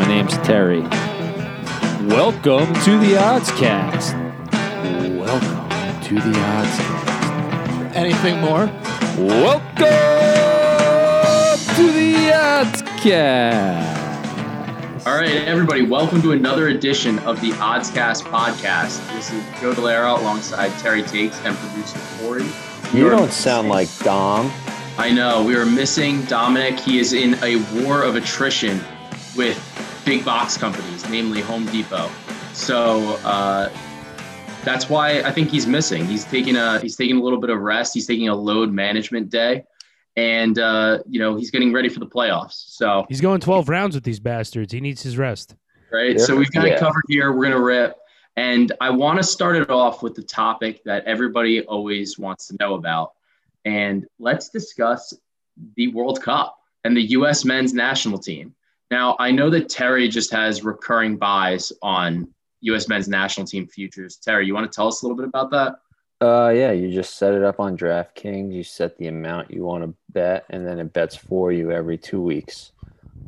My name's Terry. Welcome to the Oddscast. Welcome to the Oddscast. Anything more? Welcome to the Oddscast. All right, everybody, welcome to another edition of the Oddscast podcast. This is Joe Delera alongside Terry Takes and producer Corey. You You're don't sound like Dom. I know we are missing Dominic. He is in a war of attrition with big box companies, namely Home Depot. So uh, that's why I think he's missing. He's taking a he's taking a little bit of rest. He's taking a load management day, and uh, you know he's getting ready for the playoffs. So He's going 12 rounds with these bastards. He needs his rest. right? Yeah. So we've got Yeah. it covered here. We're gonna rip, and I want to start it off with the topic that everybody always wants to know about, and let's discuss the World Cup and the U.S. men's national team. Now, I know that Terry just has recurring buys on U.S. men's national team futures. Terry, you want to tell us a little bit about that? Uh, yeah, you just set it up on DraftKings. You set the amount you want to bet, and then it bets for you every two weeks.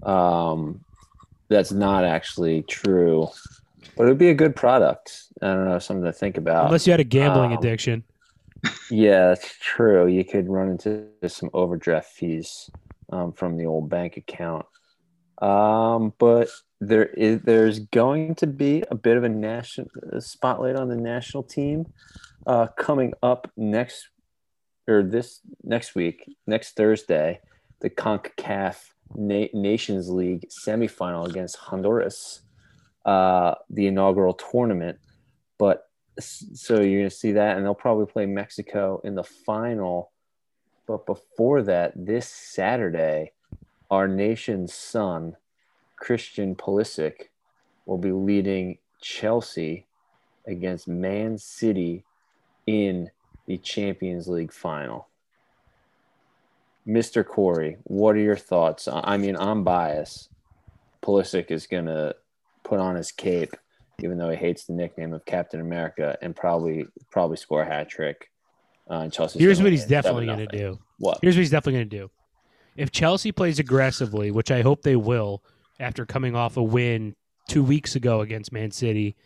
Um, that's not actually true, but it would be a good product. I don't know, something to think about. Unless you had a gambling um, addiction. Yeah, that's true. You could run into some overdraft fees um, from the old bank account. Um, but there is there's going to be a bit of a national spotlight on the national team uh, coming up next or this next week, next Thursday, the CONCACAF Na- Nations League semifinal against Honduras, uh, the inaugural tournament. But so you're going to see that, and they'll probably play Mexico in the final. But before that, this Saturday, our nation's son, Christian Pulisic, will be leading Chelsea against Man City in the Champions League final. Mr. Corey, what are your thoughts? I mean, I'm biased. Pulisic is going to put on his cape even though he hates the nickname of Captain America, and probably probably score a hat trick. Uh, Chelsea. Here's what he's definitely going to do. What? Here's what he's definitely going to do. If Chelsea plays aggressively, which I hope they will, after coming off a win two weeks ago against Man City,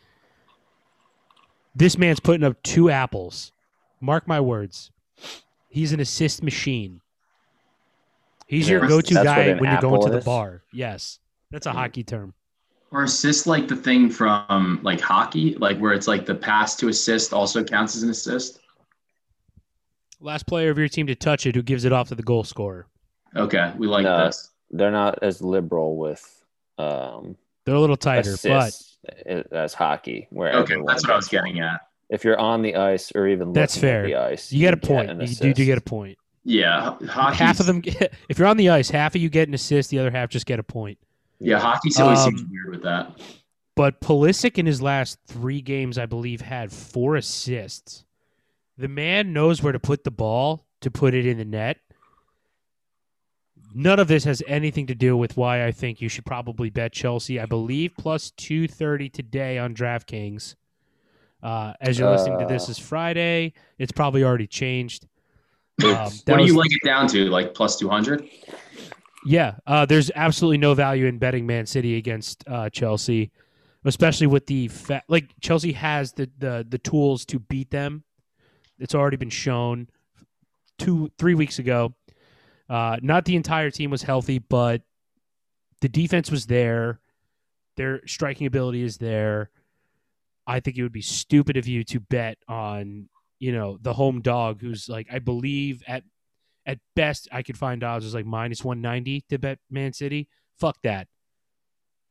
this man's putting up two apples. Mark my words. He's an assist machine. He's your go-to guy when you're going to the is? bar. Yes, that's a hockey term. Or assist like the thing from like hockey, like where it's like the pass to assist also counts as an assist. Last player of your team to touch it, who gives it off to the goal scorer. Okay, we like No. this. They're not as liberal with um, They're a little tighter, but as hockey. Where Okay, that's what I was getting one. at. If you're on the ice or even That's looking at fair. the ice, you get a point. an You do, do get a point. Yeah, ho- hockey. half of them get, if you're on the ice half of you get an assist the other half just get a point Yeah, hockey always Um, seems weird with that. but Pulisic in his last three games i believe had four assists the man knows where to put the ball to put it in the net none of this has anything to do with why i think you should probably bet chelsea i believe plus 230 today on draftkings uh, as you're listening to this Uh. is friday it's probably already changed um, What do you like it down to? Like plus two hundred? Yeah, uh, there's absolutely no value in betting Man City against uh, Chelsea, especially with the fa- like Chelsea has the, the the tools to beat them. It's already been shown two three weeks ago. Uh, not the entire team was healthy, but the defense was there. Their striking ability is there. I think it would be stupid of you to bet on you know the home dog, who's like I believe at at best I could find odds is like minus 190 to bet Man City. Fuck that.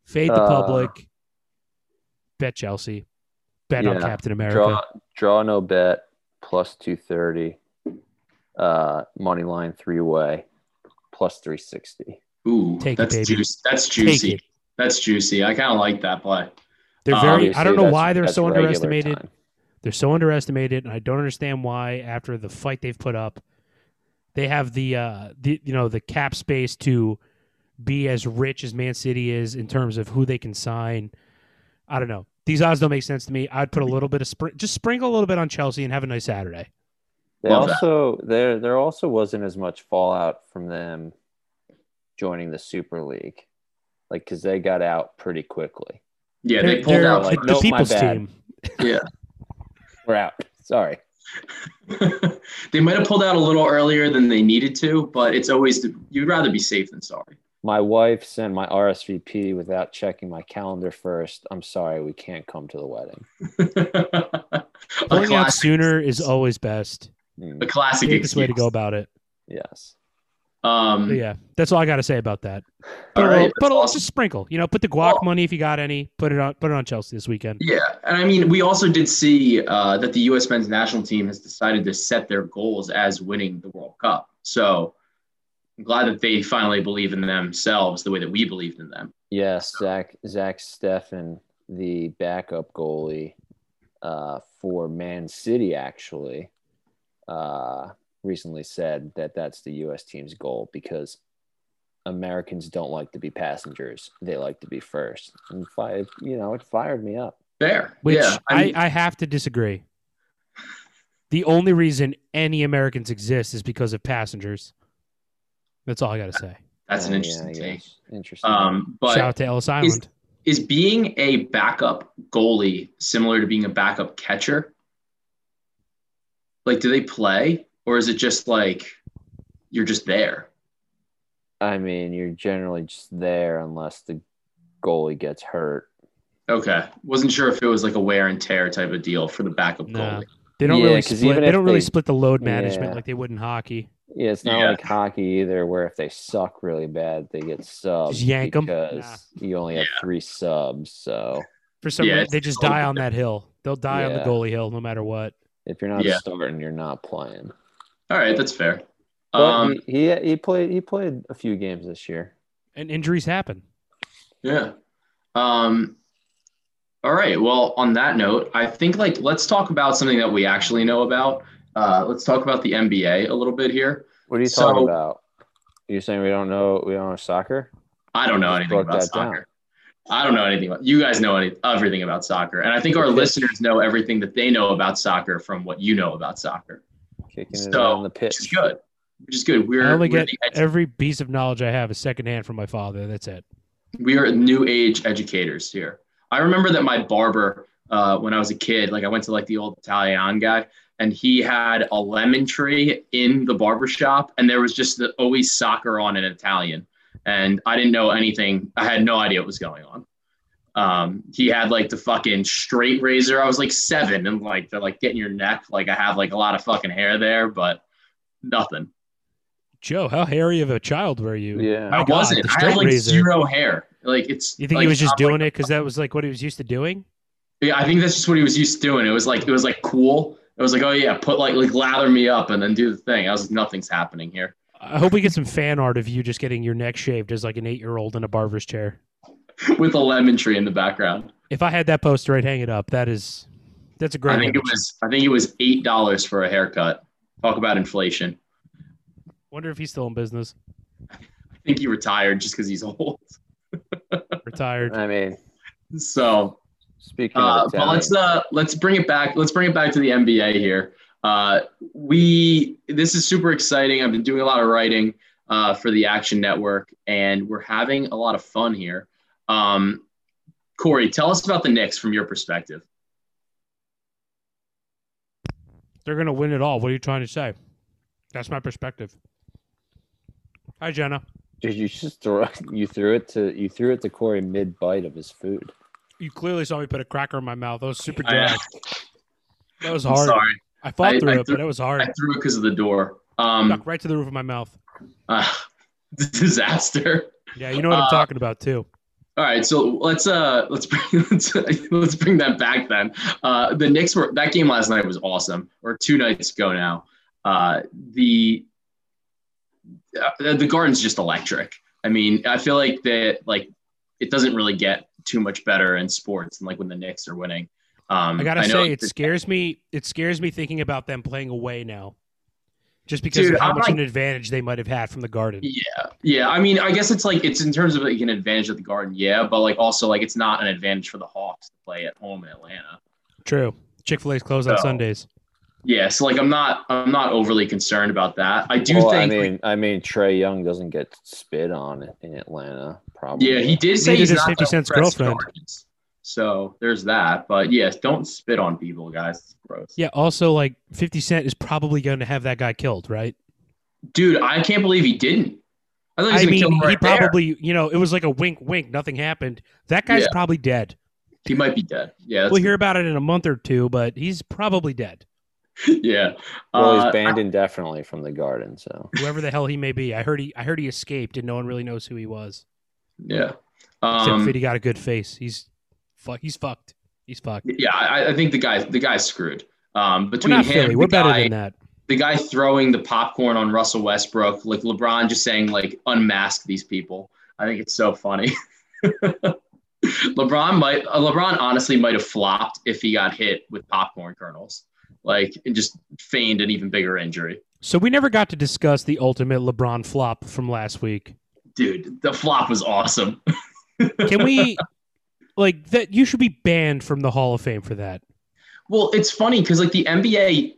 Fade the Uh, public. Bet Chelsea. Bet on Captain America. Draw, draw no bet plus two thirty. Uh, money line three way plus three sixty. Ooh, Take it, that's baby. juicy. That's Take juicy. it. That's juicy. I kind of like that play. They're very. I don't know why they're so underestimated. time. They're so underestimated, and I don't understand why. After the fight they've put up, they have the uh, the you know the cap space to be as rich as Man City is in terms of who they can sign. I don't know. These odds don't make sense to me. I'd put a little bit of spr- just sprinkle a little bit on Chelsea and have a nice Saturday. They Love that. also there there also wasn't as much fallout from them joining the Super League. like because they got out pretty quickly. Yeah, They're- pulled they're out the, like the nope, people's team. yeah. We're out. Sorry. they might have pulled out a little earlier than they needed to, but it's always you'd rather be safe than sorry. My wife sent my RSVP without checking my calendar first. I'm sorry, we can't come to the wedding. Pulling out sooner is always best. Mm, a classic Safest way to go about it. yes. Um, But yeah, that's all I got to say about that. Put all a little, that's put a, awesome. just sprinkle. You know, put the guac Well- money if you got any. Put it on. Put it on Chelsea this weekend. Yeah, and I mean, we also did see uh, that the U.S. men's national team has decided to set their goals as winning the World Cup. So I'm glad that they finally believe in themselves the way that we believed in them. Yes, Zach Zach Steffen, the backup goalie uh, for Man City, actually uh, recently said that that's the U.S. team's goal because Americans don't like to be passengers; they like to be first. And fi- you know, it fired me up. Fair, Which yeah. I, mean, I have to disagree. The only reason any Americans exist is because of passengers. That's all I got to say. that's an interesting yeah, take. Interesting. Um, but Shout out to Ellis Island. is being a backup goalie similar to being a backup catcher? Like, do they play, or is it just like you're just there? I mean, you're generally just there unless the goalie gets hurt. Okay, wasn't sure if it was like a wear and tear type of deal for the backup No. goalie. They don't Yeah, really 'cause split. even They don't really they- split the load management Yeah. like they would in hockey. Yeah, it's not Yeah. like hockey either, where if they suck really bad, they get subbed Just yank 'em? because you only have Yeah. three subs. So For some Yeah, reason, they just die on that hill. They'll die on the goalie hill no matter what. If you're not Yeah. starting, you're not playing. All right, that's fair. Um, he, he he played he played a few games this year. And injuries happen. Yeah. Um, all right. Well, on that note, I think like let's talk about something that we actually know about. Uh, let's talk about the NBA a little bit here. What are you So- talking about? You're saying we don't know we don't know soccer? I don't know anything about that down. Soccer. I don't know anything about. You guys know any, everything about soccer, and I think our listeners know everything that they know about soccer from what you know about soccer, Kicking it So, on the which is pitch. good. Which is good. We're I only we're get every piece of knowledge I have is secondhand from my father. That's it. we are new age educators here. I remember that my barber, uh, when I was a kid, like I went to like the old Italian guy, and he had a lemon tree in the barber shop, and there was just the, always soccer on in Italian, and I didn't know anything. I had no idea what was going on. Um, he had like the fucking straight razor. I was like seven, and like they're like getting your neck. Like I have like a lot of fucking hair there, but nothing. Joe, how hairy of a child were you? Yeah. My I God, wasn't. the I had like razor. zero hair. Like it's. You think like, he was just I'm, like, doing it because that was like what he was used to doing? Yeah, I think that's just what he was used to doing. It was like it was like cool. It was like, oh yeah, put like like lather me up and then do the thing. I was like, nothing's happening here. I hope we get some fan art of you just getting your neck shaved as like an eight year old in a barber's chair. With a lemon tree in the background. If I had that poster, I'd hang it up. That is, that's a great. I think it was I think it was eight dollars for a haircut. Talk about inflation. Wonder if he's still in business. I think he retired just because he's old. Retired. I mean, So speaking Uh, of but let's uh, let's bring it back. Let's bring it back to the NBA here. Uh, we this is super exciting. I've been doing a lot of writing uh, for the Action Network, and we're having a lot of fun here. Um, Corey, tell us about the Knicks from your perspective. They're gonna win it all. What are you trying to say? That's my perspective. Hi, Jenna. Did you just throw you threw it to you threw it to Corey mid bite of his food? You clearly saw me put a cracker in my mouth. That was super I dry. That was I'm hard. sorry, I fought I- through I it, threw- but it was hard. I threw it because of the door. Um, Stuck right to the roof of my mouth. uh, disaster. Yeah, you know what Uh, I'm talking about too. All right, so let's uh let's bring let's, let's bring that back then. Uh, the Knicks were that game last night was awesome, or two nights ago now. Uh, the uh, the Garden's just electric. I mean, I feel like that like it doesn't really get too much better in sports than like when the Knicks are winning. Um, I gotta know say, it scares me. It scares me thinking about them playing away now, just because Dude, of how I'm much like- an advantage they might have had from the Garden. Yeah, yeah. I mean, I guess it's like it's in terms of like an advantage of the Garden, yeah, but like also like it's not an advantage for the Hawks to play at home in Atlanta. True. Chick Fil A's closed on Sundays. Yeah, so like I'm not I'm not overly concerned about that. I do Well, think I mean, I mean, Trae Young doesn't get spit on in Atlanta. Probably. yeah, he did say Neither he's does not 50 Cent's girlfriend. charges. So there's that. But yes, don't spit on people, guys. It's gross. Yeah. Also, like 50 Cent is probably going to have that guy killed, right? Dude, I can't believe he didn't. I thought he was I gonna kill mean, him he right there. probably, you know, it was like a wink, wink. Nothing happened. That guy's Yeah. probably dead. He might be dead. Yeah, We'll hear about it in a month or two, but he's probably dead. yeah. Well, Uh, he's banned indefinitely from the Garden. So Whoever the hell he may be. I heard he, I heard he escaped, and no one really knows who he was. yeah. Except Um, Fitty got a good face. He's fuck. He's fucked. He's fucked. yeah, I, I think the guy the guy's screwed. Um, We're between not him, Philly. We're better guy, than that. the guy throwing the popcorn on Russell Westbrook, like LeBron just saying like unmask these people. I think it's so funny. LeBron might uh, LeBron honestly might have flopped if he got hit with popcorn kernels, like and just feigned an even bigger injury. So we never got to discuss the ultimate LeBron flop from last week. Dude, the flop was awesome. Can we, like, that? You should be banned from the Hall of Fame for that. Well, it's funny because like the NBA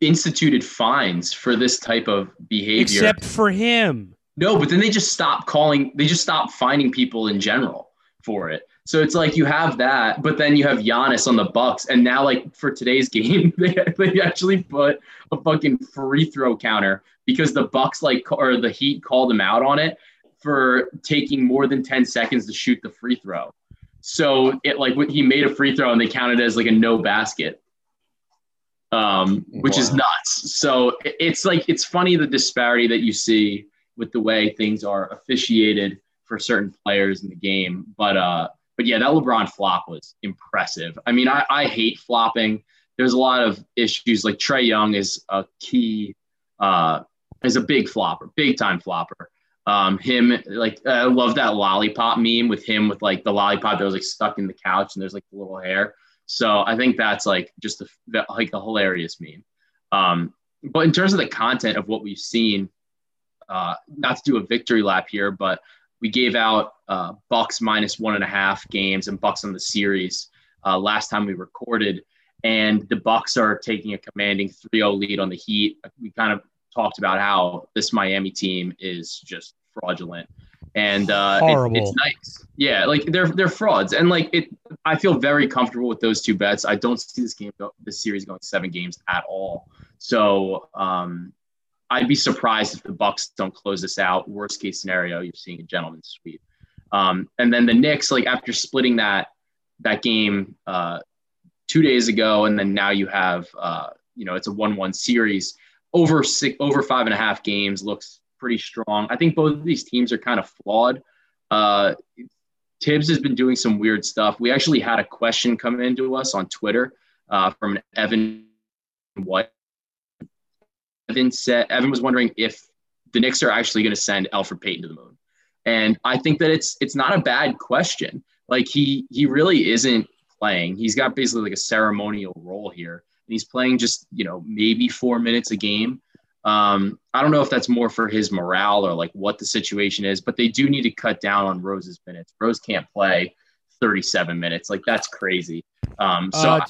instituted fines for this type of behavior. Except for him. No, but then they just stop calling. They just stop finding people in general for it. So it's like you have that, but then you have Giannis on the Bucks, and now like for today's game, they, they actually put a fucking free throw counter because the Bucks like or the Heat called him out on it for taking more than ten seconds to shoot the free throw. So it like he made a free throw and they counted it as like a no basket, um, which is nuts. So it's like it's funny the disparity that you see with the way things are officiated for certain players in the game. But uh, but yeah, that LeBron flop was impressive. I mean, I, I hate flopping. There's a lot of issues. Like Trae Young is a key, uh, is a big flopper, big time flopper. Um, him like I love that lollipop meme with him with like the lollipop that was like stuck in the couch and there's like the little hair. So I think that's like just a, like a hilarious meme. Um, but in terms of the content of what we've seen, uh, not to do a victory lap here, but we gave out uh, Bucks minus one and a half games and Bucks on the series uh, last time we recorded, and the Bucks are taking a commanding 3-0 lead on the Heat. We kind of talked about how this Miami team is just fraudulent, and uh, it- it's nice. Yeah, like they're they're frauds, and like it. I feel very comfortable with those two bets. I don't see this game, go, this series going seven games at all. So um, I'd be surprised if the Bucks don't close this out. Worst case scenario, you're seeing a gentleman's sweep. Um, and then the Knicks, like after splitting that that game uh, two days ago, and then now you have uh, you know it's a one-one series over six over five and a half games looks pretty strong. I think both of these teams are kind of flawed. Uh, Thibs has been doing some weird stuff. We actually had a question come into us on Twitter uh, from Evan White. Evan said Evan was wondering if the Knicks are actually going to send Elfrid Payton to the moon, and I think that it's it's not a bad question. Like he he really isn't playing. He's got basically like a ceremonial role here, and he's playing just you know maybe four minutes a game. Um, I don't know if that's more for his morale or like what the situation is, but they do need to cut down on Rose's minutes. Rose can't play 37 minutes. Like that's crazy. Um, so uh,